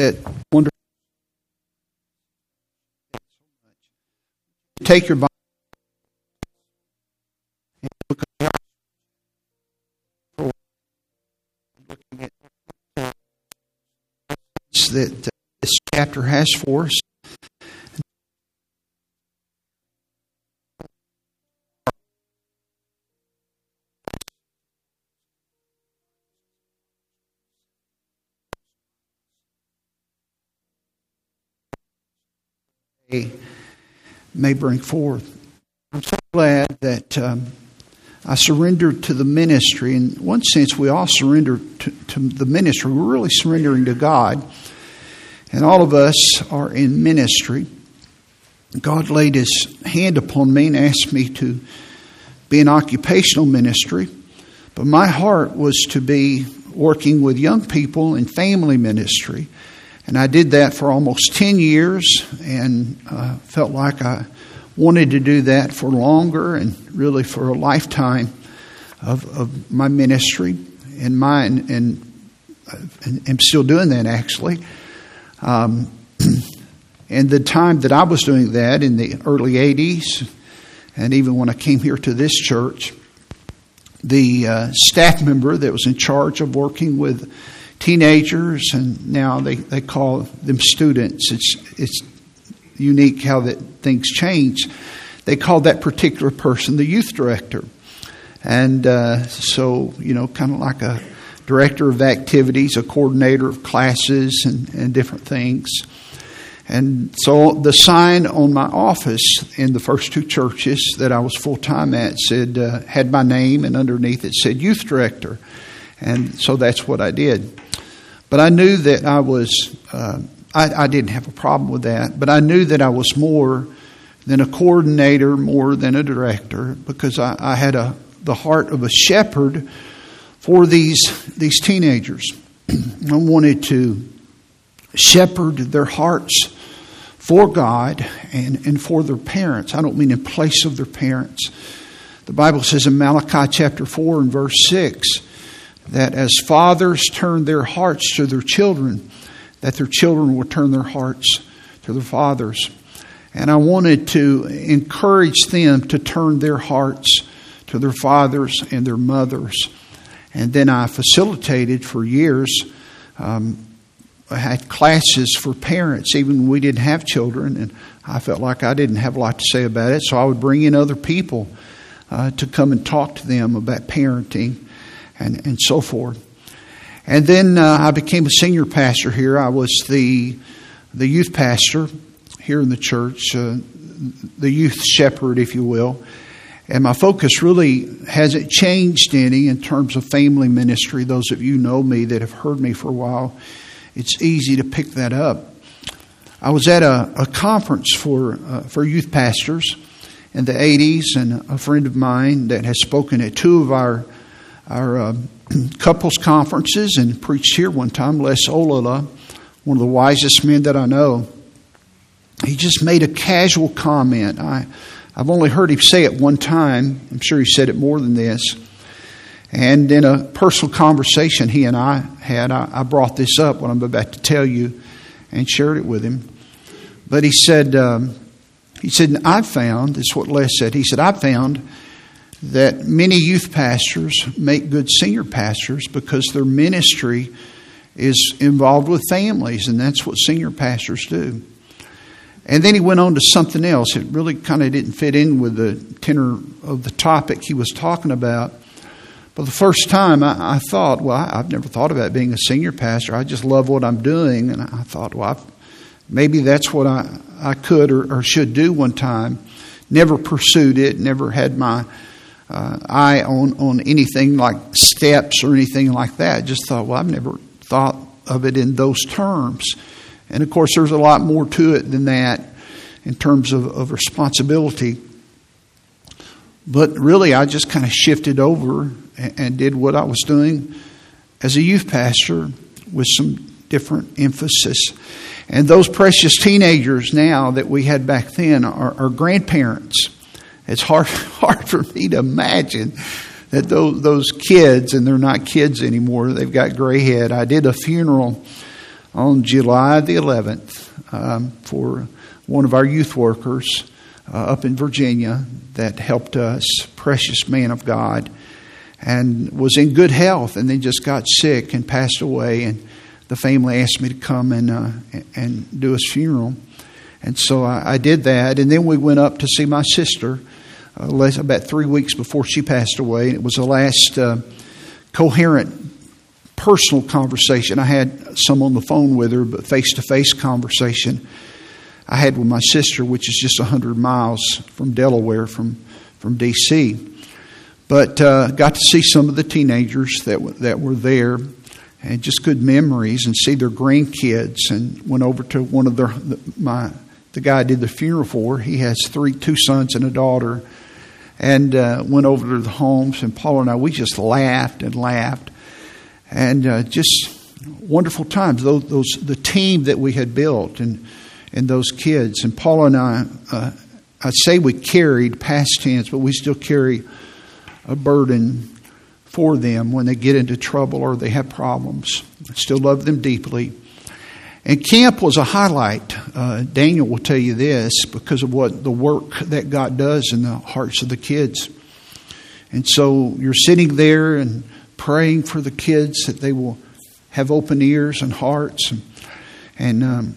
that take your Bible and look at that this chapter has for us. May bring forth. I'm so glad that um, I surrendered to the ministry. In one sense, we all surrender to, to, the ministry. We're really surrendering to God. And all of us are in ministry. God laid his hand upon me and asked me to be in occupational ministry. But my heart was to be working with young people in family ministry. And I did that for almost 10 years and uh, felt like I wanted to do that for longer and really for a lifetime of, of my ministry and mine. And, and I'm still doing that actually. Um, and the time that I was doing that in the early 80s, and even when I came here to this church, the uh, staff member that was in charge of working with teenagers, and now they, they call them students. It's, it's unique how that things change. They called that particular person the youth director. And uh, so, you know, kind of like a director of activities, a coordinator of classes, and, and different things. And so the sign on my office in the first two churches that I was full time at said, uh, had my name, and underneath it said youth director. And so that's what I did. But I knew that I was, uh, I, I didn't have a problem with that, but I knew that I was more than a coordinator, more than a director, because I, I had a, the heart of a shepherd for these, these teenagers. I wanted to shepherd their hearts for God and, and for their parents. I don't mean in place of their parents. The Bible says in Malachi chapter 4 and verse 6 that as fathers turn their hearts to their children, that their children will turn their hearts to their fathers. And I wanted to encourage them to turn their hearts to their fathers and their mothers. And then I facilitated for years. Um, I had classes for parents, even when we didn't have children, and I felt like I didn't have a lot to say about it. So I would bring in other people uh, to come and talk to them about parenting and, and so forth. And then uh, I became a senior pastor here. I was the the youth pastor here in the church, uh, the youth shepherd, if you will. And my focus really hasn't changed any in terms of family ministry. Those of you know me that have heard me for a while, it's easy to pick that up. I was at a, a conference for uh, for youth pastors in the 80s, and a friend of mine that has spoken at two of our our uh, couples conferences and preached here one time, Les Ollila, one of the wisest men that I know. He just made a casual comment. I, I've only heard him say it one time. I'm sure he said it more than this. And in a personal conversation he and I had, I, I brought this up, what I'm about to tell you, and shared it with him. But he said, um, he said, I found, this is what Les said, he said, I found that many youth pastors make good senior pastors because their ministry is involved with families, and that's what senior pastors do. And then he went on to something else. It really kind of didn't fit in with the tenor of the topic he was talking about. But the first time I, I thought, well, I, have never thought about being a senior pastor. I just love what I'm doing. And I thought, well, I've, maybe that's what I, I could or, or should do one time. Never pursued it, never had my uh, eye on, on anything like steps or anything like that. Just thought, well, I've never thought of it in those terms. And of course, there's a lot more to it than that in terms of, of responsibility. But really, I just kind of shifted over and, and did what I was doing as a youth pastor with some different emphasis. And those precious teenagers now that we had back then are, are grandparents. It's hard, hard for me to imagine that those, those kids, and they're not kids anymore, they've got gray head. I did a funeral on July the 11th um, for one of our youth workers uh, up in Virginia that helped us, precious man of God, and was in good health, and then just got sick and passed away. And the family asked me to come and uh, and do his funeral, and so I, I, did that. And then we went up to see my sister. Uh, less, about three weeks before she passed away, and it was the last uh, coherent personal conversation. I had some on the phone with her, but face to face conversation I had with my sister, which is just 100 miles from Delaware, from, from D.C. But uh, got to see some of the teenagers that, that were there and just good memories and see their grandkids and went over to one of their, my, the guy I did the funeral for. He has three, two sons and a daughter and uh, went over to the homes and Paula and I, we just laughed and laughed and uh, just wonderful times. Those, those, the team that we had built and and those kids. And Paula and I, uh, I say we carried past tense, but we still carry a burden for them when they get into trouble or they have problems. I still love them deeply. And camp was a highlight. Uh, Daniel will tell you this because of what the work that God does in the hearts of the kids. And so you're sitting there and praying for the kids that they will have open ears and hearts. And, and um,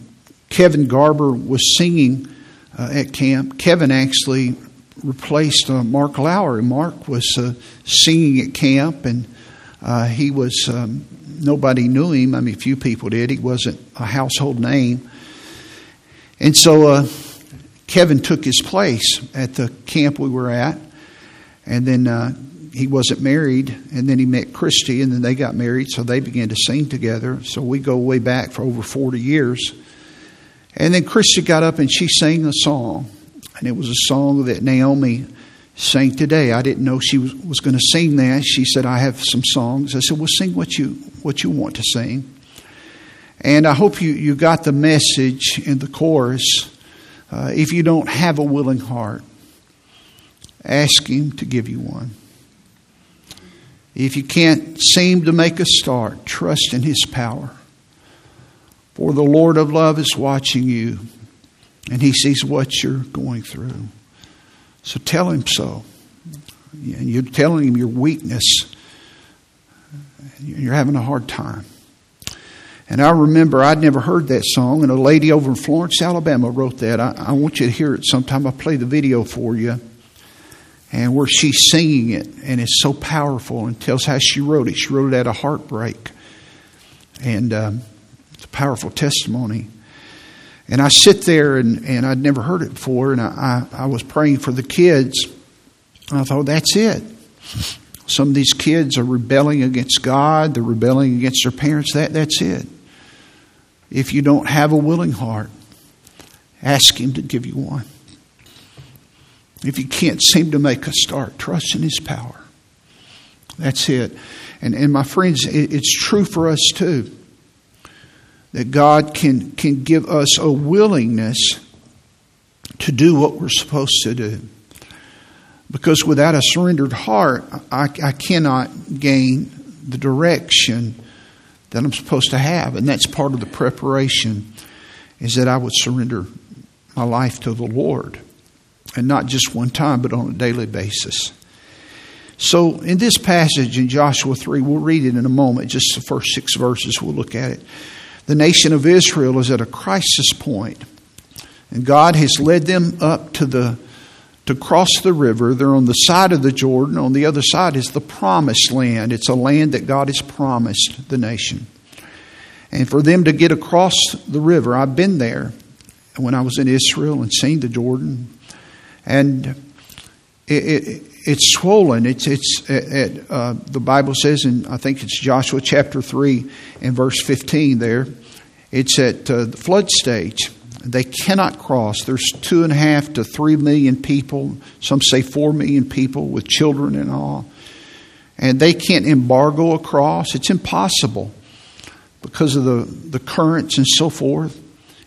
Kevin Garber was singing uh, at camp. Kevin actually replaced uh, Mark Lowry. Mark was uh, singing at camp, and uh, he was um, nobody knew him. I mean, few people did. He wasn't a household name, and so uh, Kevin took his place at the camp we were at, and then uh, he wasn't married, and then he met Christy, and then they got married, so they began to sing together. So we go way back for over 40 years. And then Christy got up and she sang a song. And it was a song that Naomi sang today. I didn't know she was, was going to sing that. She said, I have some songs. I said, Well, sing what you, what you want to sing. And I hope you, you got the message in the chorus. Uh, if you don't have a willing heart, ask Him to give you one. If you can't seem to make a start, trust in His power. For the Lord of love is watching you, and He sees what you're going through. So tell Him so. And you're telling Him your weakness. You're having a hard time. And I remember I'd never heard that song, and a lady over in Florence, Alabama wrote that. I, I want you to hear it sometime. I'll play the video for you. And where she's singing it, and it's so powerful and tells how she wrote it. She wrote it out of heartbreak. And um, it's a powerful testimony. And I sit there and, and I'd never heard it before, and I, I, I was praying for the kids. I thought, that's it. Some of these kids are rebelling against God, they're rebelling against their parents. That, that's it. If you don't have a willing heart, ask Him to give you one. If you can't seem to make a start, trust in His power. That's it. And, and my friends, it, it's true for us too that God can, can give us a willingness to do what we're supposed to do. Because without a surrendered heart, I, I cannot gain the direction that I'm supposed to have. And that's part of the preparation, is that I would surrender my life to the Lord. And not just one time, but on a daily basis. So, in this passage in Joshua 3, we'll read it in a moment, just the first six verses, we'll look at it. The nation of Israel is at a crisis point, and God has led them up to the to cross the river. They're on the side of the Jordan. On the other side is the promised land. It's a land that God has promised the nation. And for them to get across the river, I've been there when I was in Israel and seen the Jordan, and it, it, it's swollen. It's it's it, uh, the Bible says in I think it's Joshua chapter three and verse fifteen. There, it's at uh, the flood stage. They cannot cross. There's two and a half to three million people. Some say four million people with children and all, and they can't embargo across. It's impossible because of the the currents and so forth.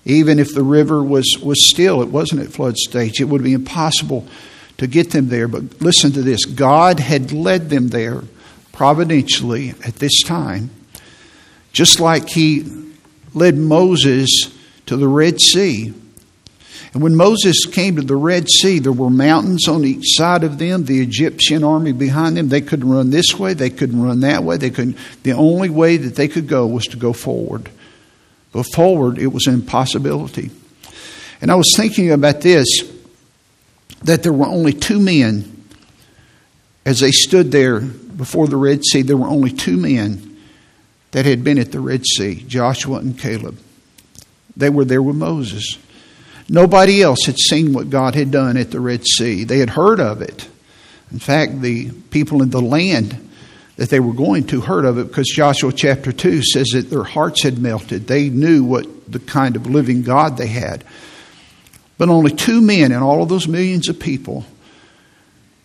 Even if the river was was still, it wasn't at flood stage. It would be impossible to get them there. But listen to this God had led them there providentially at this time, just like He led Moses to the Red Sea. And when Moses came to the Red Sea, there were mountains on each side of them, the Egyptian army behind them. They couldn't run this way, they couldn't run that way. They couldn't the only way that they could go was to go forward. But forward it was an impossibility. And I was thinking about this that there were only two men as they stood there before the Red Sea, there were only two men that had been at the Red Sea Joshua and Caleb. They were there with Moses. Nobody else had seen what God had done at the Red Sea. They had heard of it. In fact, the people in the land that they were going to heard of it because Joshua chapter 2 says that their hearts had melted. They knew what the kind of living God they had. But only two men in all of those millions of people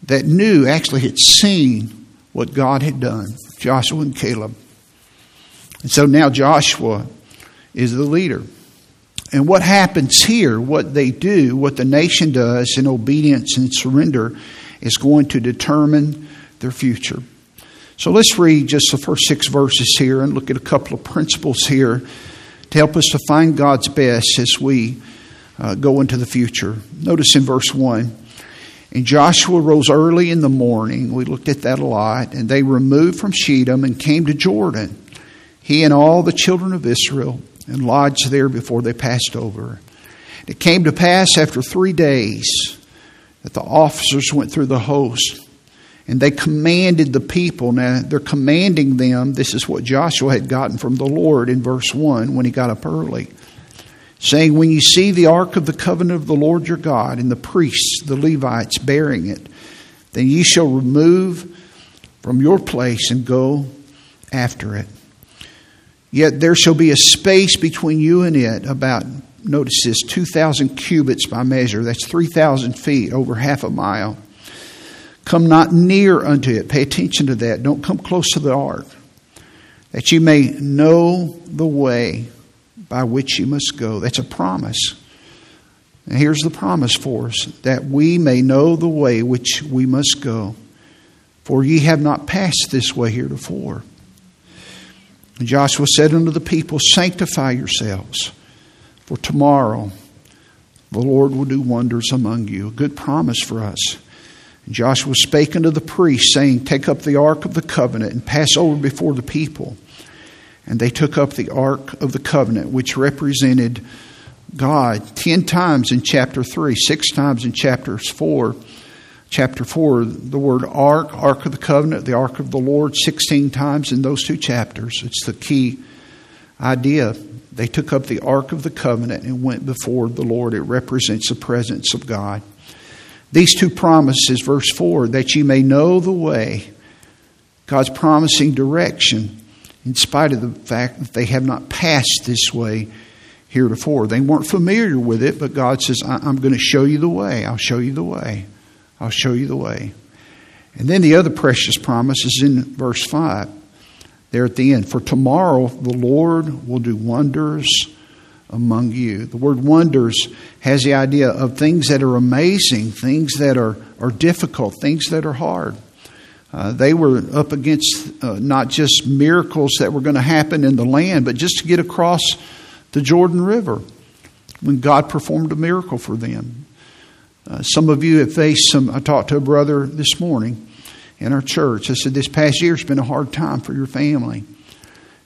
that knew, actually had seen what God had done Joshua and Caleb. And so now Joshua is the leader. And what happens here, what they do, what the nation does in obedience and surrender, is going to determine their future. So let's read just the first six verses here and look at a couple of principles here to help us to find God's best as we uh, go into the future. Notice in verse 1 and Joshua rose early in the morning. We looked at that a lot. And they removed from Shittim and came to Jordan, he and all the children of Israel, and lodged there before they passed over. It came to pass after three days that the officers went through the host and they commanded the people. Now, they're commanding them. This is what Joshua had gotten from the Lord in verse 1 when he got up early saying, When you see the ark of the covenant of the Lord your God, and the priests, the Levites, bearing it, then ye shall remove from your place and go after it. Yet there shall be a space between you and it, about, notice this, 2,000 cubits by measure. That's 3,000 feet, over half a mile. Come not near unto it. Pay attention to that. Don't come close to the ark, that you may know the way by which you must go. That's a promise. And here's the promise for us that we may know the way which we must go. For ye have not passed this way heretofore. And Joshua said unto the people, Sanctify yourselves, for tomorrow the Lord will do wonders among you. A good promise for us. And Joshua spake unto the priests, saying, Take up the ark of the covenant and pass over before the people. And they took up the Ark of the Covenant, which represented God ten times in chapter 3, six times in chapter 4. Chapter 4, the word Ark, Ark of the Covenant, the Ark of the Lord, 16 times in those two chapters. It's the key idea. They took up the Ark of the Covenant and went before the Lord. It represents the presence of God. These two promises, verse 4, that you may know the way, God's promising direction in spite of the fact that they have not passed this way heretofore. They weren't familiar with it, but God says, I'm going to show you the way. I'll show you the way. I'll show you the way. And then the other precious promise is in verse 5, there at the end. For tomorrow the Lord will do wonders among you. The word wonders has the idea of things that are amazing, things that are, are difficult, things that are hard. Uh, they were up against uh, not just miracles that were going to happen in the land, but just to get across the Jordan River when God performed a miracle for them. Uh, some of you have faced some. I talked to a brother this morning in our church. I said, This past year has been a hard time for your family.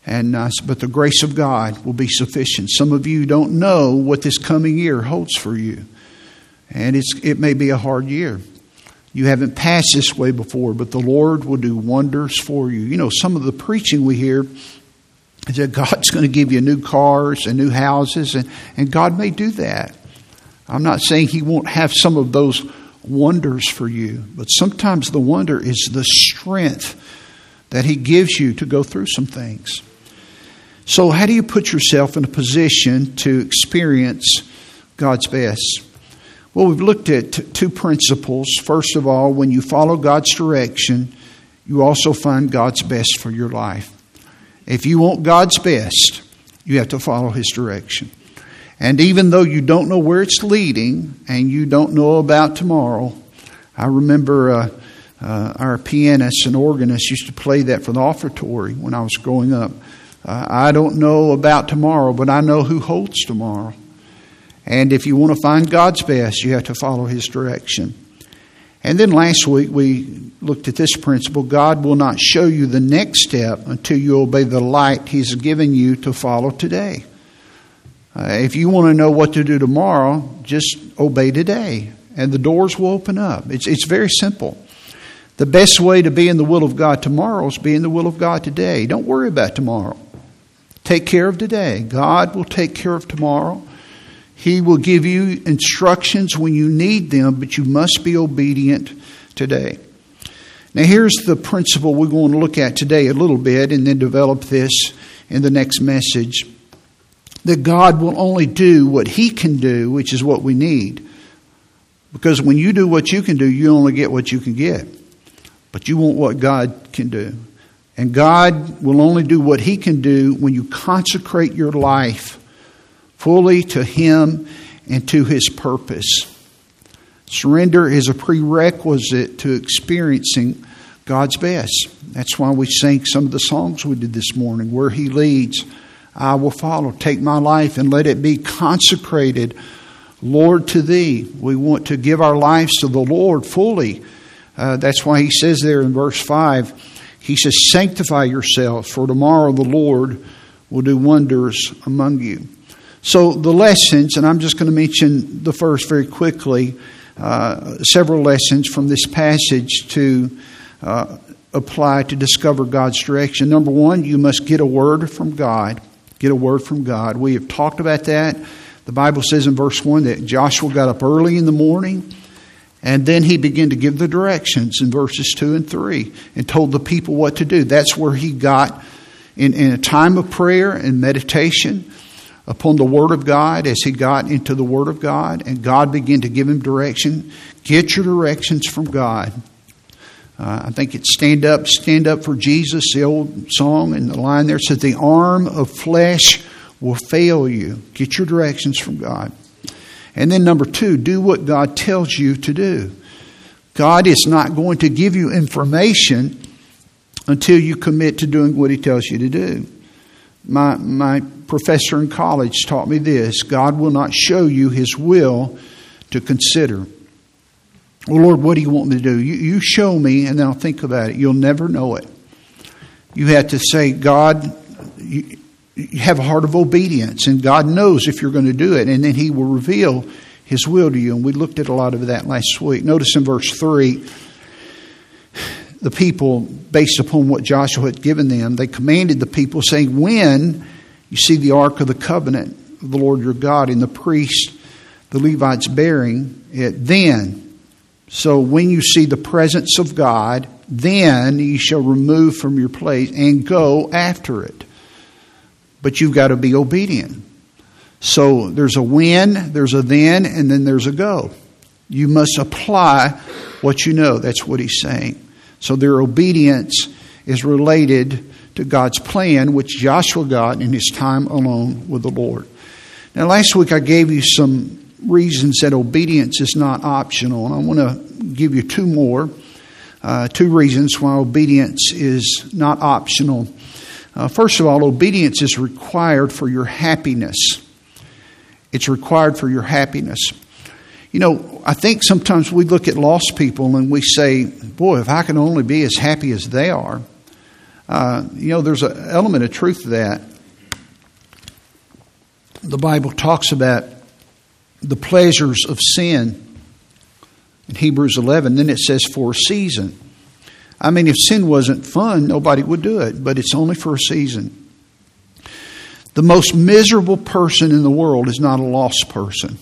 And, uh, but the grace of God will be sufficient. Some of you don't know what this coming year holds for you. And it's, it may be a hard year. You haven't passed this way before, but the Lord will do wonders for you. You know, some of the preaching we hear is that God's going to give you new cars and new houses, and, and God may do that. I'm not saying He won't have some of those wonders for you, but sometimes the wonder is the strength that He gives you to go through some things. So, how do you put yourself in a position to experience God's best? Well, we've looked at two principles. First of all, when you follow God's direction, you also find God's best for your life. If you want God's best, you have to follow His direction. And even though you don't know where it's leading and you don't know about tomorrow, I remember uh, uh, our pianist and organist used to play that for the offertory when I was growing up. Uh, I don't know about tomorrow, but I know who holds tomorrow. And if you want to find God's best, you have to follow His direction. And then last week we looked at this principle God will not show you the next step until you obey the light He's given you to follow today. Uh, if you want to know what to do tomorrow, just obey today, and the doors will open up. It's, it's very simple. The best way to be in the will of God tomorrow is be in the will of God today. Don't worry about tomorrow. Take care of today. God will take care of tomorrow. He will give you instructions when you need them, but you must be obedient today. Now, here's the principle we're going to look at today a little bit and then develop this in the next message that God will only do what He can do, which is what we need. Because when you do what you can do, you only get what you can get. But you want what God can do. And God will only do what He can do when you consecrate your life fully to Him and to His purpose. Surrender is a prerequisite to experiencing God's best. That's why we sang some of the songs we did this morning. Where He leads, I will follow. Take my life and let it be consecrated, Lord, to Thee. We want to give our lives to the Lord fully. Uh, that's why He says there in verse 5, He says, Sanctify yourselves, for tomorrow the Lord will do wonders among you. So, the lessons, and I'm just going to mention the first very quickly, uh, several lessons from this passage to uh, apply to discover God's direction. Number one, you must get a word from God. Get a word from God. We have talked about that. The Bible says in verse 1 that Joshua got up early in the morning and then he began to give the directions in verses 2 and 3 and told the people what to do. That's where he got in, in a time of prayer and meditation upon the Word of God as he got into the Word of God, and God began to give him direction. Get your directions from God. Uh, I think it's stand up, stand up for Jesus, the old song, and the line there says, The arm of flesh will fail you. Get your directions from God. And then, number two, do what God tells you to do. God is not going to give you information until you commit to doing what He tells you to do. My, my professor in college taught me this God will not show you His will to consider. Well, Lord, what do you want me to do? You, you show me, and then I'll think about it. You'll never know it. You have to say, God, you, you have a heart of obedience, and God knows if you're going to do it, and then He will reveal His will to you. And we looked at a lot of that last week. Notice in verse 3 the people, based upon what Joshua had given them, they commanded the people, saying, When you see the ark of the covenant of the Lord your God and the priests, the Levites bearing it, then, so when you see the presence of God, then you shall remove from your place and go after it. But you've got to be obedient. So there's a when, there's a then, and then there's a go. You must apply what you know. That's what he's saying. So their obedience is related to God's plan, which Joshua got in his time alone with the Lord. Now, last week I gave you some reasons that obedience is not optional, and I want to give you two more. Uh, two reasons why obedience is not optional. Uh, first of all, obedience is required for your happiness. It's required for your happiness. You know, I think sometimes we look at lost people and we say, boy, if I can only be as happy as they are. Uh, you know, there's an element of truth to that. The Bible talks about the pleasures of sin in Hebrews 11. Then it says, for a season. I mean, if sin wasn't fun, nobody would do it, but it's only for a season. The most miserable person in the world is not a lost person.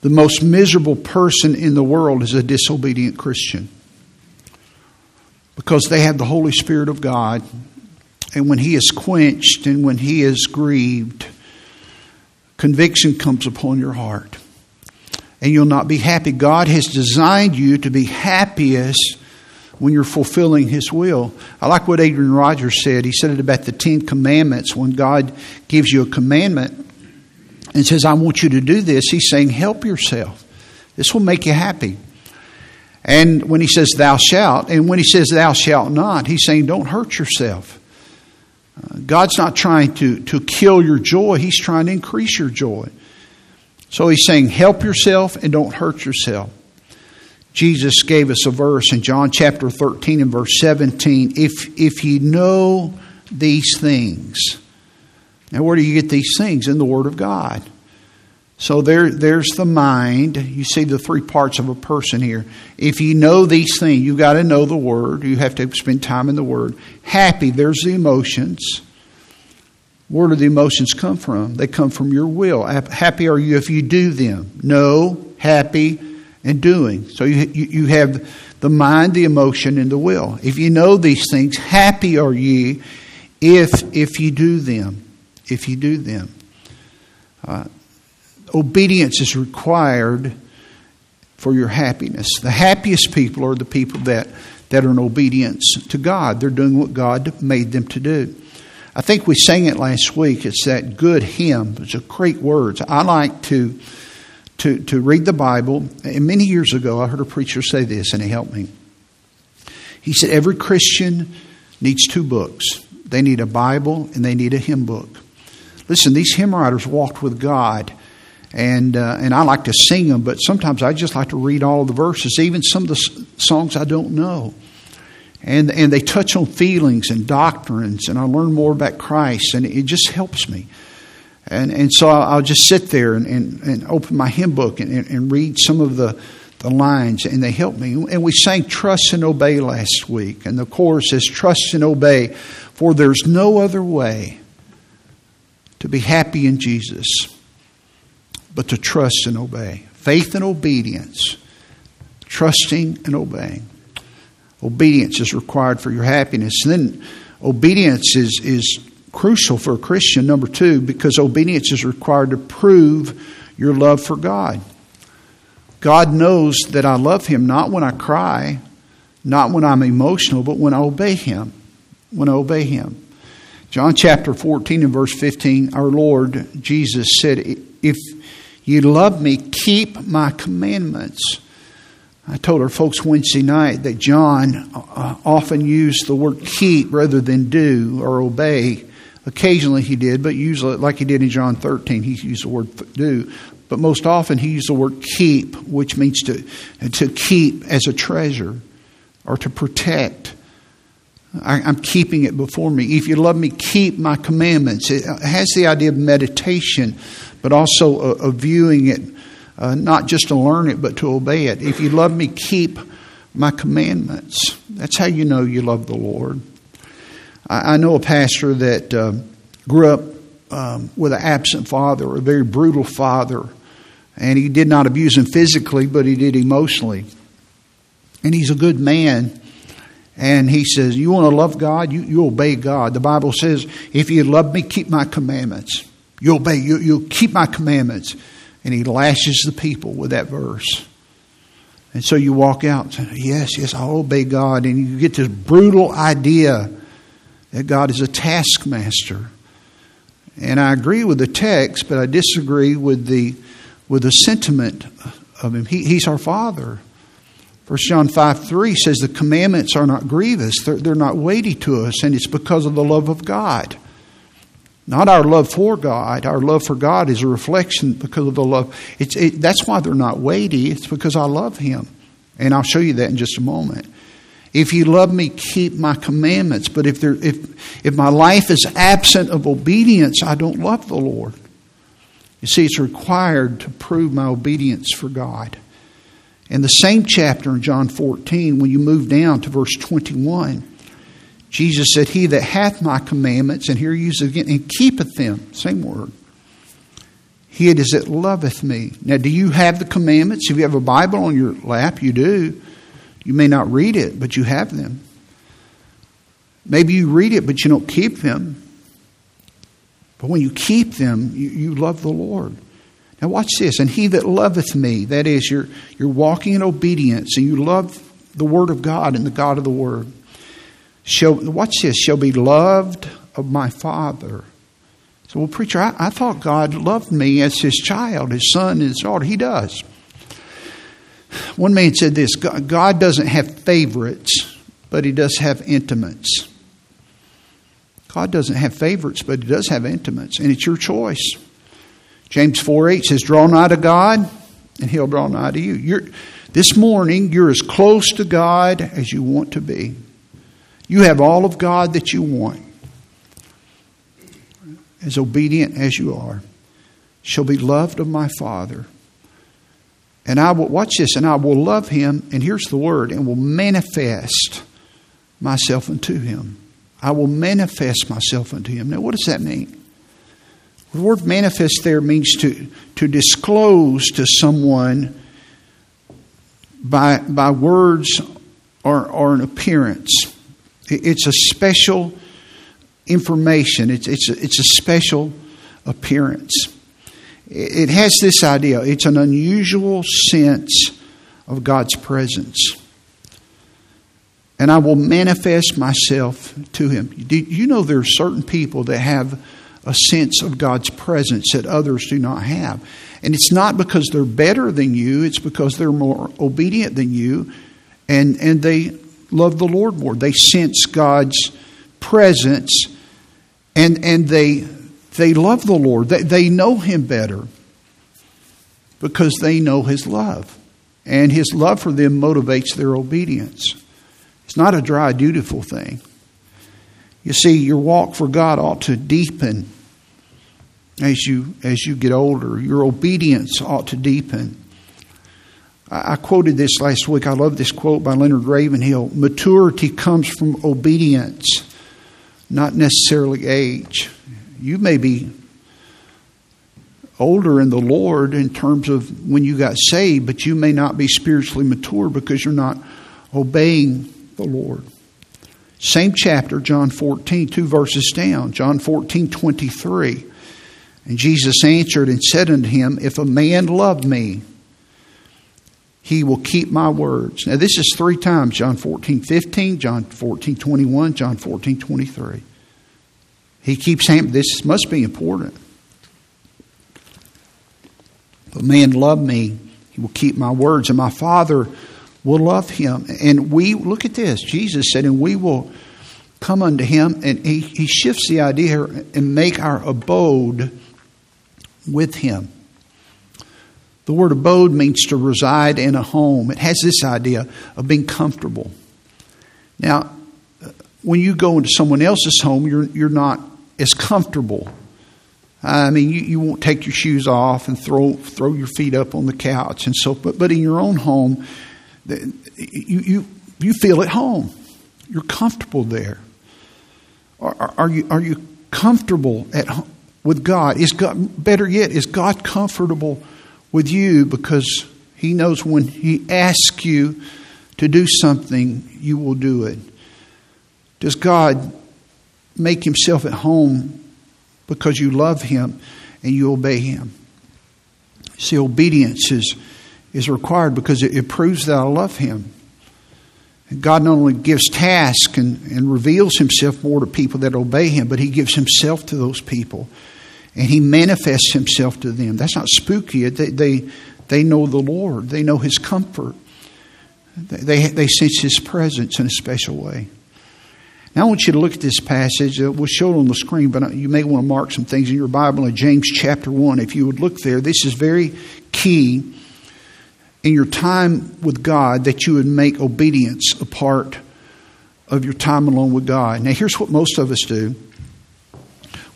The most miserable person in the world is a disobedient Christian because they have the Holy Spirit of God. And when He is quenched and when He is grieved, conviction comes upon your heart. And you'll not be happy. God has designed you to be happiest when you're fulfilling His will. I like what Adrian Rogers said. He said it about the Ten Commandments. When God gives you a commandment and says, I want you to do this, He's saying, help yourself. This will make you happy. And when he says, thou shalt, and when he says, thou shalt not, he's saying, don't hurt yourself. Uh, God's not trying to, to kill your joy, He's trying to increase your joy. So He's saying, help yourself and don't hurt yourself. Jesus gave us a verse in John chapter 13 and verse 17 if, if you know these things. Now, where do you get these things? In the Word of God. So there, there's the mind. You see the three parts of a person here. If you know these things, you got to know the Word. You have to spend time in the Word. Happy, there's the emotions. Where do the emotions come from? They come from your will. Happy are you if you do them. Know, happy, and doing. So you, you have the mind, the emotion, and the will. If you know these things, happy are ye if if you do them. If you do them. Uh, obedience is required for your happiness. The happiest people are the people that, that are in obedience to God. They're doing what God made them to do. I think we sang it last week. It's that good hymn. It's a great words. I like to to, to read the Bible. And many years ago, I heard a preacher say this, and he helped me. He said, Every Christian needs two books they need a Bible and they need a hymn book. Listen, these hymn writers walked with God. And, uh, and I like to sing them, but sometimes I just like to read all the verses, even some of the songs I don't know. And, and they touch on feelings and doctrines, and I learn more about Christ, and it just helps me. And, and so I'll just sit there and, and, and open my hymn book and, and, read some of the, the lines, and they help me. And we sang Trust and Obey last week, and the chorus says, Trust and obey, for there's no other way to be happy in Jesus but to trust and obey. Faith and obedience, trusting and obeying. Obedience is required for your happiness. And then obedience is, is crucial for a Christian, number two, because obedience is required to prove your love for God. God knows that I love Him not when I cry, not when I'm emotional, but when I obey Him. When I obey Him. John chapter 14 and verse 15, our Lord Jesus said, If you love me, keep my commandments. I told our folks Wednesday night that John uh, often used the word keep rather than do or obey Occasionally he did, but usually, like he did in John 13, he used the word do. But most often he used the word keep, which means to, to keep as a treasure or to protect. I, am keeping it before me. If you love me, keep my commandments. It has the idea of meditation, but also of viewing it, uh, not just to learn it, but to obey it. If you love me, keep my commandments. That's how you know you love the Lord. I, I know a pastor that uh, grew up um, with an absent father, a very brutal father, and he did not abuse him physically, but he did emotionally. And he's a good man. And he says, You want to love God? You, you obey God. The Bible says, If you love me, keep my commandments. You obey, you, you keep my commandments. And he lashes the people with that verse. And so you walk out Yes, yes, I'll obey God. And you get this brutal idea that God is a taskmaster. And I agree with the text, but I disagree with the, with the sentiment of Him. He, he's our Father. 1 John 5 3 says the commandments are not grievous, they're, they're not weighty to us, and it's because of the love of God. Not our love for God. Our love for God is a reflection because of the love. It's, it, that's why they're not weighty. It's because I love Him. And I'll show you that in just a moment. If you love me, keep my commandments. But if, there, if, if my life is absent of obedience, I don't love the Lord. You see, it's required to prove my obedience for God. In the same chapter in John 14, when you move down to verse 21, Jesus said, He that hath my commandments, and here he uses again, and keepeth them, same word. He it is that loveth me. Now, do you have the commandments? If you have a Bible on your lap, you do. You may not read it, but you have them. Maybe you read it, but you don't keep them. But when you keep them, you, you love the Lord. Now, watch this. And he that loveth me, that is, you're, you're walking in obedience and you love the Word of God and the God of the Word, shall, watch this, shall be loved of my Father. So, well, preacher, I, I thought God loved me as his child, his son, his daughter. He does. One man said this God doesn't have favorites, but he does have intimates. God doesn't have favorites, but He does have intimates, and it's your choice. James 4 8 says, Draw nigh to God, and He'll draw nigh to you. You're, this morning, you're as close to God as you want to be. You have all of God that you want. As obedient as you are, shall be loved of my Father. And I will, watch this, and I will love him, and here's the word, and will manifest myself unto him. I will manifest myself unto him. Now, what does that mean? The word manifest there means to, to disclose to someone by, by words or, or an appearance. It's a special information, it's, it's, a, it's a special appearance. It has this idea it's an unusual sense of God's presence. And I will manifest myself to him. Do you know there are certain people that have a sense of God's presence that others do not have? And it's not because they're better than you, it's because they're more obedient than you and, and they love the Lord more. They sense God's presence and, and they, they love the Lord. They, they know Him better because they know His love. And His love for them motivates their obedience. It's not a dry, dutiful thing. You see, your walk for God ought to deepen as you as you get older. Your obedience ought to deepen. I, I quoted this last week. I love this quote by Leonard Ravenhill. Maturity comes from obedience, not necessarily age. You may be older in the Lord in terms of when you got saved, but you may not be spiritually mature because you're not obeying the Lord. Same chapter, John 14, two verses down, John 14, 23. And Jesus answered and said unto him, If a man love me, he will keep my words. Now, this is three times John 14, 15, John 14, 21, John 14, 23. He keeps saying, This must be important. If a man love me, he will keep my words, and my Father will love him. And we, look at this, Jesus said, and we will come unto him, and he, he shifts the idea here and make our abode with him. The word abode means to reside in a home. It has this idea of being comfortable. Now, when you go into someone else's home, you're, you're not as comfortable. I mean, you, you won't take your shoes off and throw, throw your feet up on the couch and so, but, but in your own home, you, you, you feel at home. You're comfortable there. Are, are, you, are you comfortable at home? With God? Is God, better yet, is God comfortable with you because He knows when He asks you to do something, you will do it? Does God make Himself at home because you love Him and you obey Him? See, obedience is, is required because it, it proves that I love Him. God not only gives tasks and, and reveals himself more to people that obey him, but he gives himself to those people and he manifests himself to them. That's not spooky. They, they, they know the Lord, they know his comfort, they, they sense his presence in a special way. Now, I want you to look at this passage. Uh, we'll show it on the screen, but you may want to mark some things in your Bible in James chapter 1. If you would look there, this is very key in your time with God that you would make obedience a part of your time alone with God. Now, here's what most of us do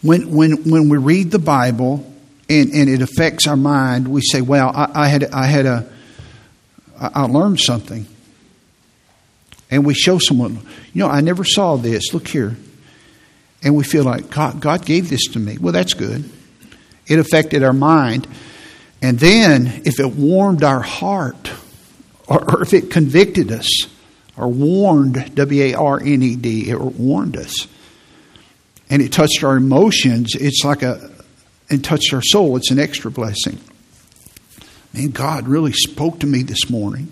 when, when, when we read the Bible and, and it affects our mind, we say, well, I, I had, I had a, I learned something. And we show someone, you know, I never saw this. Look here. And we feel like God, God gave this to me. Well, that's good. It affected our mind. And then if it warmed our heart, or, if it convicted us, or warned, W A R N E D, it warned us, and it touched our emotions, it's like a, and touched our soul, it's an extra blessing. Man, God really spoke to me this morning.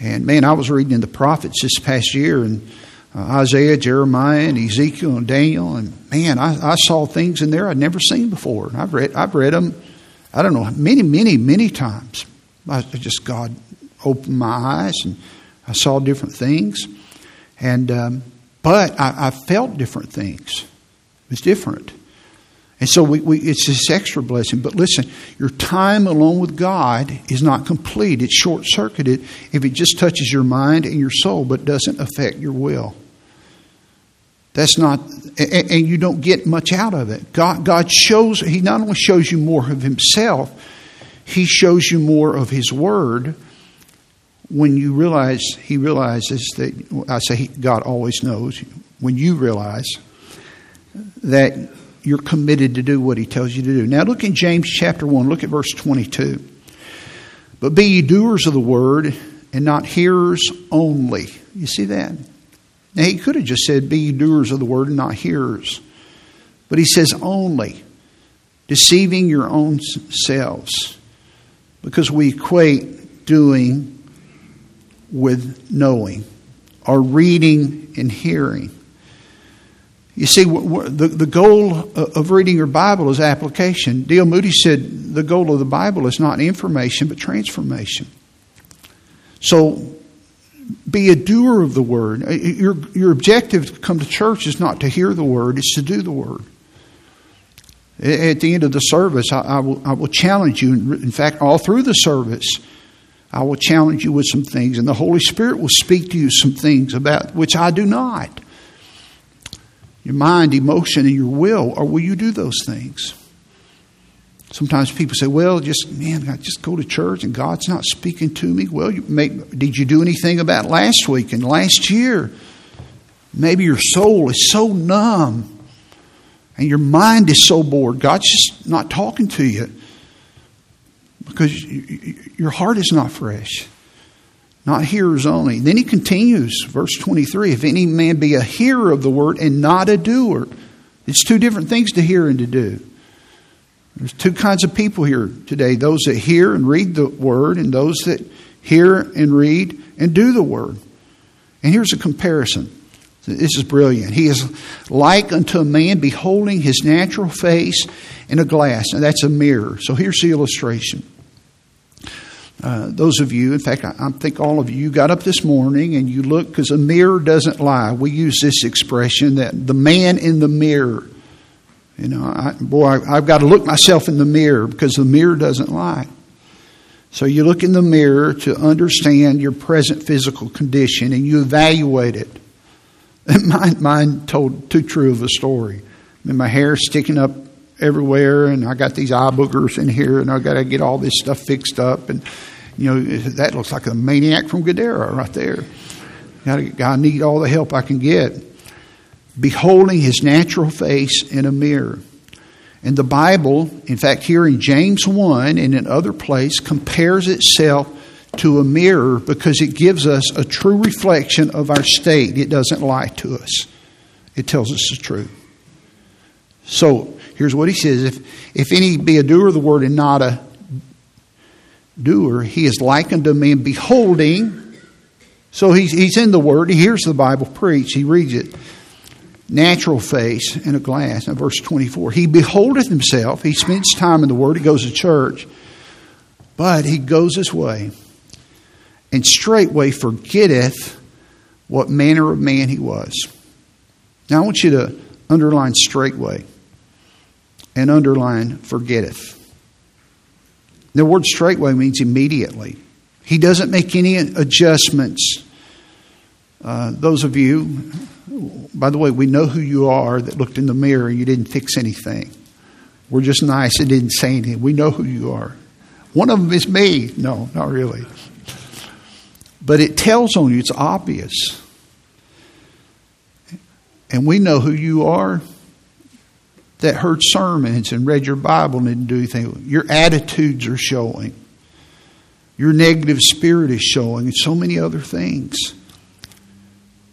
And man, I was reading in the prophets this past year, and uh, Isaiah, Jeremiah, and Ezekiel, and Daniel, and man, I, I saw things in there I'd never seen before. I've read, I've read them, I don't know, many, many, many times. I just God opened my eyes, and I saw different things. And um, But I, I felt different things. It was different. And so we, we, it's this extra blessing. But listen, your time alone with God is not complete. It's short circuited if it just touches your mind and your soul, but doesn't affect your will. That's not, and, and you don't get much out of it. God, God shows, He not only shows you more of Himself, He shows you more of His Word when you realize, He realizes that, I say God always knows, when you realize that you're committed to do what he tells you to do. Now look in James chapter 1, look at verse 22. But be ye doers of the word and not hearers only. You see that? Now he could have just said, Be doers of the word and not hearers. But he says only, deceiving your own selves. Because we equate doing with knowing, or reading and hearing. You see, the, the goal of reading your Bible is application. D.L. Moody said the goal of the Bible is not information, but transformation. So be a doer of the word. Uh, your, your objective to come to church is not to hear the word, it's to do the word. At the end of the service, I, I, will, I will challenge you. In fact, all through the service, I will challenge you with some things, and the Holy Spirit will speak to you some things about which I do not your mind, emotion, and your will, or will you do those things? Sometimes people say, "Well, just man, I just go to church and God's not speaking to me." Well, you may, did you do anything about last week and last year? Maybe your soul is so numb and your mind is so bored. God's just not talking to you because your heart is not fresh not hearers only. Then he continues, verse 23 If any man be a hearer of the word and not a doer, it's two different things to hear and to do. There's two kinds of people here today those that hear and read the word, and those that hear and read and do the word. And here's a comparison. This is brilliant. He is like unto a man beholding his natural face in a glass. and that's a mirror. So here's the illustration. Uh, those of you, in fact, I, I, think all of you got up this morning and you look because a mirror doesn't lie. We use this expression that the man in the mirror. You know, I, boy, I've got to look myself in the mirror because the mirror doesn't lie. So you look in the mirror to understand your present physical condition and you evaluate it. And mine, told too true of a story. I mean, my hair sticking up everywhere, and I got these eye boogers in here, and I got to get all this stuff fixed up. And you know, that looks like a maniac from Gadara right there. I need all the help I can get. Beholding his natural face in a mirror. And the Bible, in fact, here in James 1 and in other place, compares itself to a mirror because it gives us a true reflection of our state. It doesn't lie to us, it tells us the truth. So here's what he says if, if any be a doer of the word and not a doer, he is likened to me beholding. So he's, he's in the Word, he hears the Bible preached, he reads it. Natural face in a glass. In verse 24, he beholdeth himself, he spends time in the Word, he goes to church, but he goes his way, and straightway forgetteth what manner of man he was. Now I want you to underline straightway and underline forgetteth. The word straightway means immediately. He doesn't make any adjustments. Uh, those of you, by the way, we know who you are that looked in the mirror and you didn't fix anything. We're just nice and didn't say anything. We know who you are. One of them is me. No, not really. But it tells on you, it's obvious. And we know who you are that heard sermons and read your Bible and didn't do anything. Your attitudes are showing. Your negative spirit is showing, and so many other things.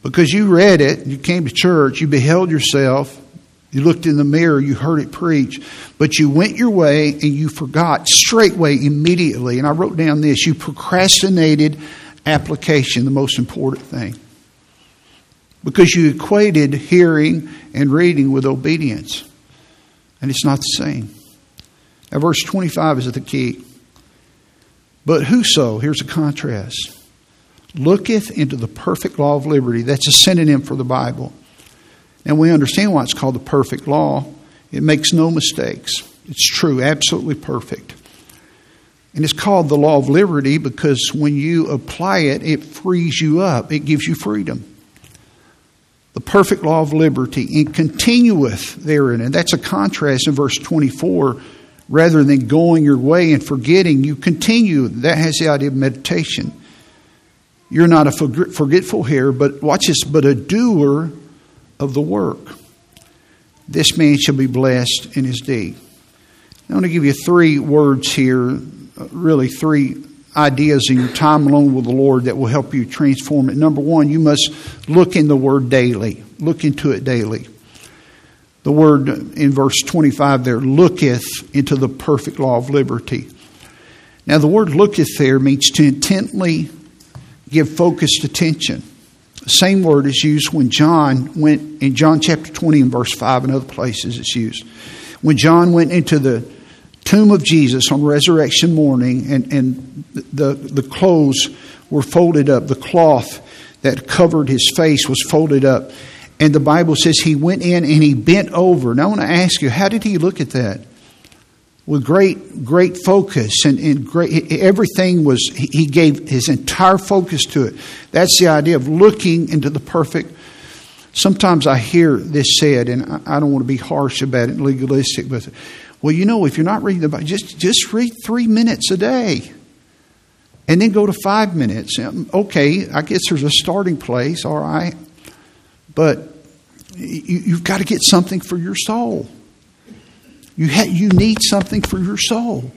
Because you read it, you came to church, you beheld yourself, you looked in the mirror, you heard it preach, but you went your way and you forgot straightway, immediately. And I wrote down this you procrastinated application, the most important thing. Because you equated hearing and reading with obedience and it's not the same. Now, verse 25 is the key. But whoso, here's a contrast, looketh into the perfect law of liberty, that's a synonym for the Bible, And we understand why it's called the perfect law. It makes no mistakes. It's true, absolutely perfect. And it's called the law of liberty because when you apply it, it frees you up, it gives you freedom. The perfect law of liberty and continueth therein. And that's a contrast in verse 24. Rather than going your way and forgetting, you continue. That has the idea of meditation. You're not a forgetful here, but watch this, but a doer of the work. This man shall be blessed in his deed. I want to give you three words here, uh, really three ideas in your time alone with the Lord that will help you transform it. Number one, you must look in the Word daily. Look into it daily. The word in verse 25 there, looketh into the perfect law of liberty. Now, the word looketh there means to intently give focused attention. The same word is used when John went in John chapter 20 and verse 5 and other places it's used. When John went into the tomb of Jesus on resurrection morning and, and the, the clothes were folded up, the cloth that covered his face was folded up. And the Bible says he went in and he bent over. Now I want to ask you, how did he look at that? With great, great focus and, and great, everything was, he gave his entire focus to it. That's the idea of looking into the perfect. Sometimes I hear this said, and I don't want to be harsh about it, legalistic, but well, you know, if you're not reading the Bible, just, just read three minutes a day and then go to five minutes. Um, okay, I guess there's a starting place, all right, but you, you've got to get something for your soul. You, ha- you need something for your soul.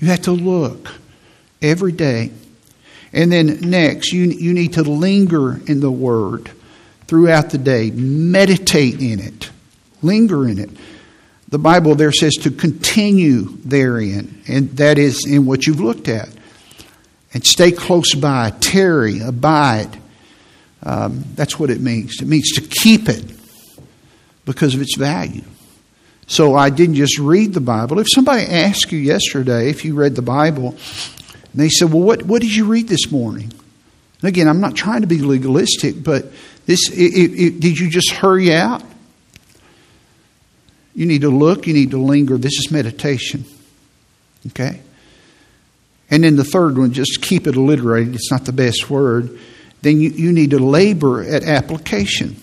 You have to look every day. And then next, you, you need to linger in the Word throughout the day. Meditate in it. Linger in it. The Bible there says to continue therein, and that is in what you've looked at. And stay close by, tarry, abide. Um, that's what it means. It means to keep it because of its value. So I didn't just read the Bible. If somebody asked you yesterday if you read the Bible, and they said, Well, what, what did you read this morning? And again, I'm not trying to be legalistic, but this, it, it, did you just hurry out? You need to look, you need to linger. This is meditation. Okay? And then the third one, just keep it alliterated. It's not the best word. Then you, you need to labor at application.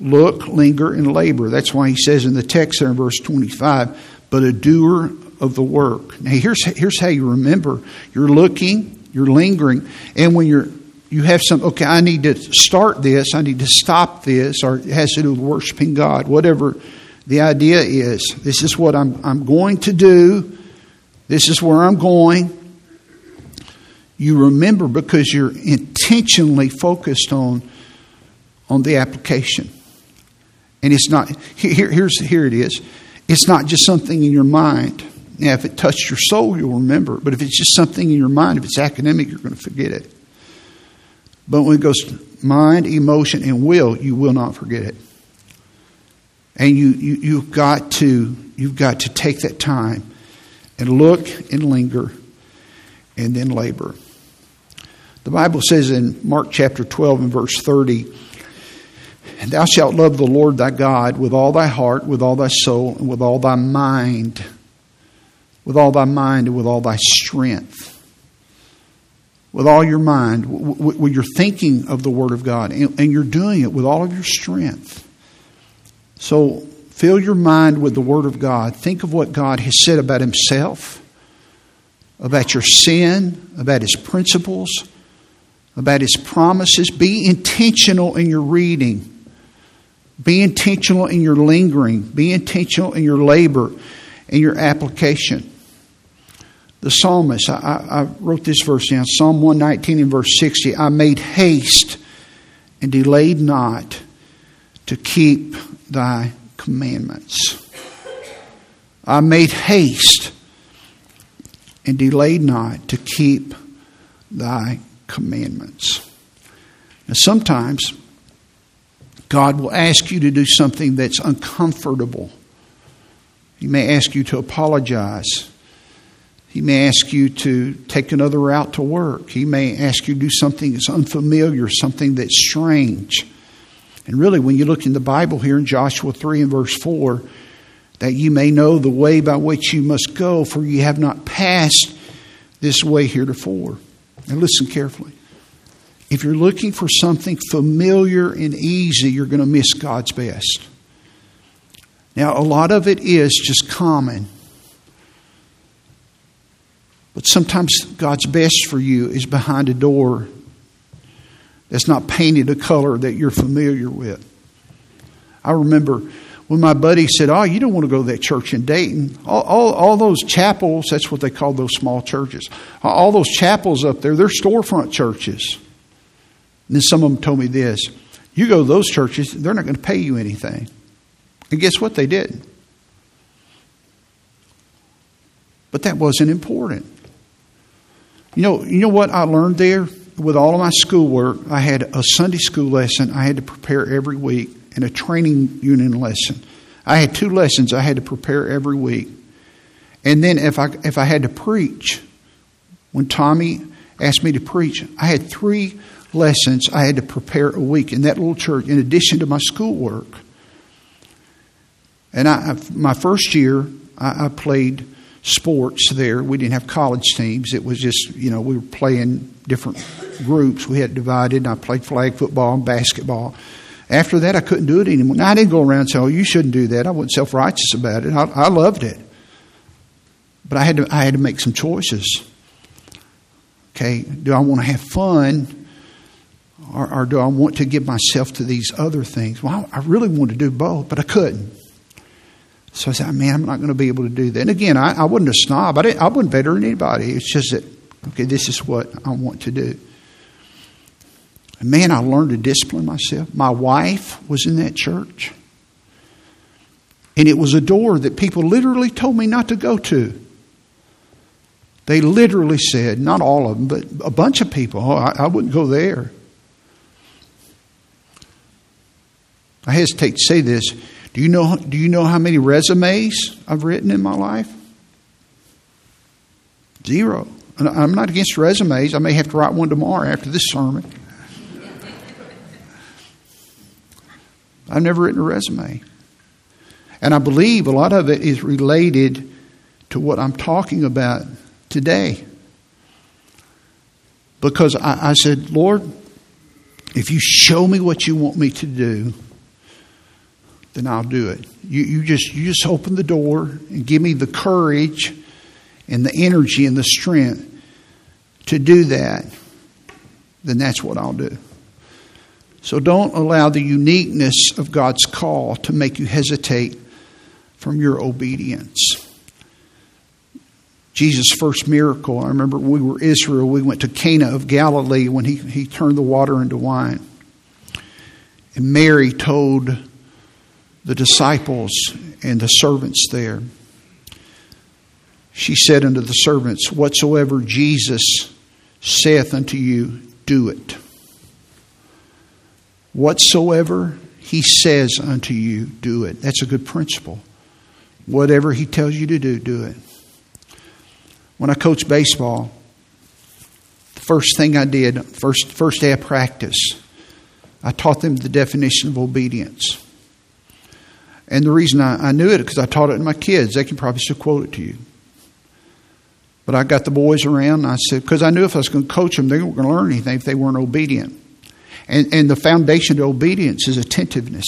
Look, linger, and labor. That's why he says in the text there in verse 25, but a doer of the work. Now, here's, here's how you remember you're looking, you're lingering, and when you're you have some, okay, I need to start this, I need to stop this, or it has to do with worshiping God, whatever the idea is. This is what I'm, I'm going to do, this is where I'm going. You remember because you're intentionally focused on, on the application. And it's not, here, here's, here it is. It's not just something in your mind. Now, if it touched your soul, you'll remember. But if it's just something in your mind, if it's academic, you're going to forget it. But when it goes mind, emotion, and will, you will not forget it. And you, you, you've, got to, you've got to take that time and look and linger and then labor. The Bible says in Mark chapter 12 and verse 30, and thou shalt love the Lord thy God with all thy heart, with all thy soul, and with all thy mind. With all thy mind and with all thy strength. With all your mind, when you're thinking of the Word of God, and you're doing it with all of your strength. So fill your mind with the Word of God. Think of what God has said about Himself, about your sin, about His principles, about His promises. Be intentional in your reading. Be intentional in your lingering. Be intentional in your labor and your application. The psalmist, I, I, wrote this verse down Psalm 119 and verse 60. I made haste and delayed not to keep thy commandments. I made haste and delayed not to keep thy commandments. Now, sometimes God will ask you to do something that's uncomfortable. He may ask you to apologize. He may ask you to take another route to work. He may ask you to do something that's unfamiliar, something that's strange. And really, when you look in the Bible here in Joshua 3 and verse 4, that you may know the way by which you must go, for you have not passed this way heretofore. And listen carefully. If you're looking for something familiar and easy, you're going to miss God's best. Now, a lot of it is just common. But sometimes God's best for you is behind a door that's not painted a color that you're familiar with. I remember when my buddy said, Oh, you don't want to go to that church in Dayton. All, all, all, those chapels, that's what they call those small churches. All those chapels up there, they're storefront churches. And then some of them told me this You go to those churches, they're not going to pay you anything. And guess what? They did. But that wasn't important. You know, you know what I learned there? With all of my schoolwork, I had a Sunday school lesson I had to prepare every week and a training union lesson. I had two lessons I had to prepare every week. And then if I if I had to preach, when Tommy asked me to preach, I had three lessons I had to prepare a week in that little church in addition to my schoolwork. And I, my first year, I, I played sports there. We didn't have college teams. It was just, you know, we were playing different groups. We had divided, and I played flag football and basketball. After that, I couldn't do it anymore. Now, I didn't go around saying, oh, you shouldn't do that. I wasn't self righteous about it. I, I loved it. But I had, to, I had to make some choices. Okay, do I want to have fun or, or, do I want to give myself to these other things? Well, I really wanted to do both, but I couldn't. So I said, man, I'm not going to be able to do that. And again, I, I wasn't a snob. I, I wasn't better than anybody. It's just that, okay, this is what I want to do. And man, I learned to discipline myself. My wife was in that church. And it was a door that people literally told me not to go to. They literally said, not all of them, but a bunch of people, oh, I, I wouldn't go there. I hesitate to say this. Do you know, do you know how many resumes I've written in my life? Zero. And I'm not against resumes. I may have to write one tomorrow after this sermon. I've never written a resume. And I believe a lot of it is related to what I'm talking about today. Because I, I said, Lord, if you show me what you want me to do, then I'll do it. You, you just you just open the door and give me the courage and the energy and the strength to do that, then that's what I'll do. So don't allow the uniqueness of God's call to make you hesitate from your obedience. Jesus' first miracle, I remember we were Israel, we went to Cana of Galilee when he, he turned the water into wine. And Mary told the disciples and the servants there. She said unto the servants, Whatsoever Jesus saith unto you, do it. Whatsoever he says unto you, do it. That's a good principle. Whatever he tells you to do, do it. When I coached baseball, the first thing I did, first, first day of practice, I taught them the definition of obedience. And the reason I, I knew it because I taught it to my kids. They can probably still quote it to you. But I got the boys around and I said, because I knew if I was going to coach them, they weren't going to learn anything if they weren't obedient. And, and the foundation to obedience is attentiveness.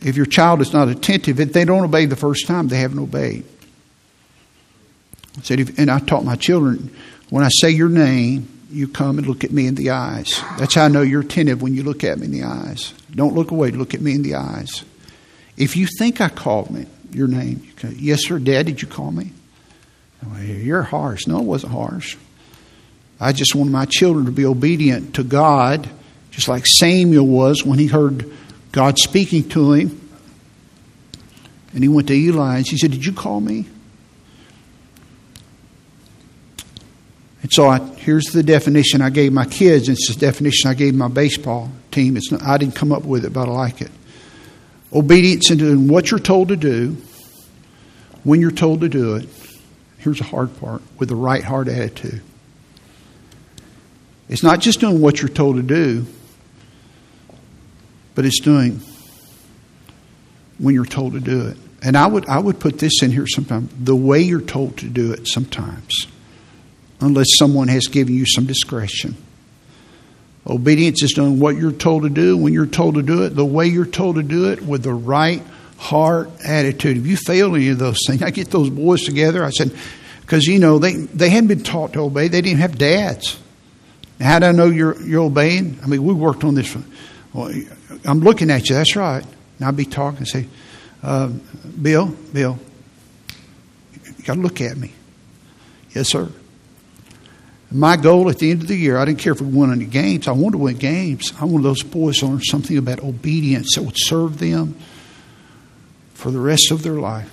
If your child is not attentive, if they don't obey the first time, they haven't obeyed. I said, if, and I taught my children, when I say your name, you come and look at me in the eyes. That's how I know you're attentive when you look at me in the eyes. Don't look away, look at me in the eyes. If you think I called me your name, you yes, sir, Dad, did you call me? You're harsh. No, it wasn't harsh. I just wanted my children to be obedient to God, just like Samuel was when he heard God speaking to him. And he went to Eli and he said, Did you call me? And so I, here's the definition I gave my kids. It's the definition I gave my baseball team. It's not, I didn't come up with it, but I like it. Obedience in doing what you're told to do, when you're told to do it. Here's the hard part with the right heart attitude. It's not just doing what you're told to do, but it's doing when you're told to do it. And I would I would put this in here sometimes. The way you're told to do it sometimes, unless someone has given you some discretion. Obedience is doing what you're told to do when you're told to do it, the way you're told to do it, with the right heart attitude. If you fail any of those things, I get those boys together. I said, because you know they they hadn't been taught to obey. They didn't have dads. How do I know you're you're obeying? I mean, we worked on this. Well, I'm looking at you. That's right. And I'd be talking and say, uh, Bill, Bill, you got to look at me. Yes, sir. My goal at the end of the year, I didn't care if we won any games. I wanted to win games. I wanted those boys to learn something about obedience that would serve them for the rest of their life.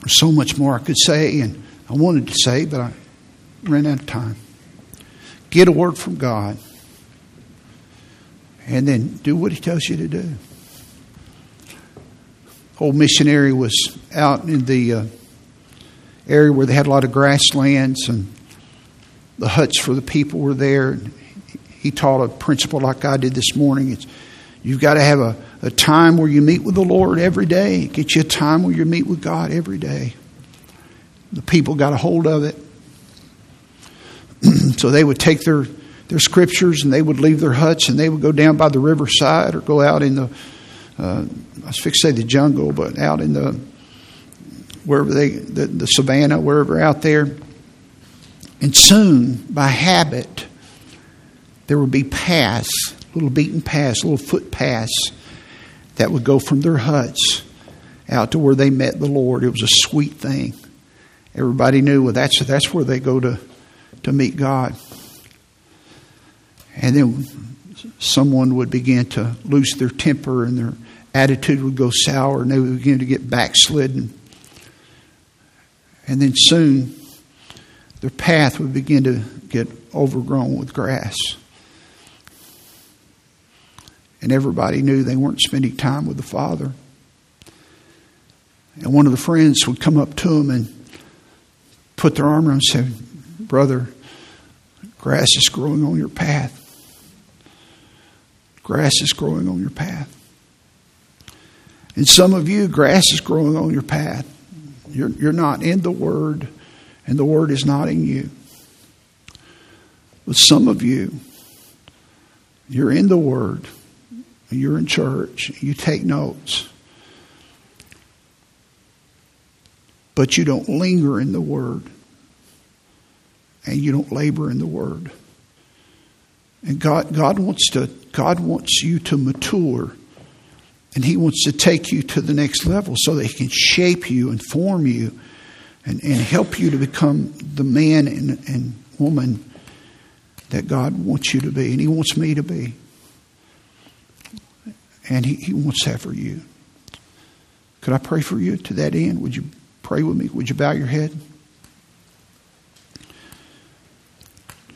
There's so much more I could say, and I wanted to say, but I ran out of time. Get a word from God, and then do what He tells you to do. Old missionary was out in the uh, area where they had a lot of grasslands and the huts for the people were there. He taught a principle like I did this morning. It's you've got to have a, a time where you meet with the Lord every day. Get you a time where you meet with God every day. The people got a hold of it. so they would take their their scriptures and they would leave their huts and they would go down by the riverside or go out in the uh, I was fixed to say the jungle, but out in the wherever they the, the savannah, wherever out there and soon, by habit, there would be paths, little beaten paths, little foot paths that would go from their huts out to where they met the Lord. It was a sweet thing. Everybody knew well that's that's where they go to to meet God. And then someone would begin to lose their temper and their attitude would go sour and they would begin to get backslidden. And then soon their path would begin to get overgrown with grass. And everybody knew they weren't spending time with the Father. And one of the friends would come up to him and put their arm around him and say, Brother, grass is growing on your path. Grass is growing on your path. And some of you, grass is growing on your path. You're, you're not in the Word and the word is not in you. But some of you, you're in the word, you're in church, you take notes, but you don't linger in the word and you don't labor in the word. And God, God wants to God wants you to mature and He wants to take you to the next level so that He can shape you and form you and, and help you to become the man and, and woman that God wants you to be, and He wants me to be. And He, he wants that for you. Could I pray for you to that end? Would you pray with me? Would you bow your head?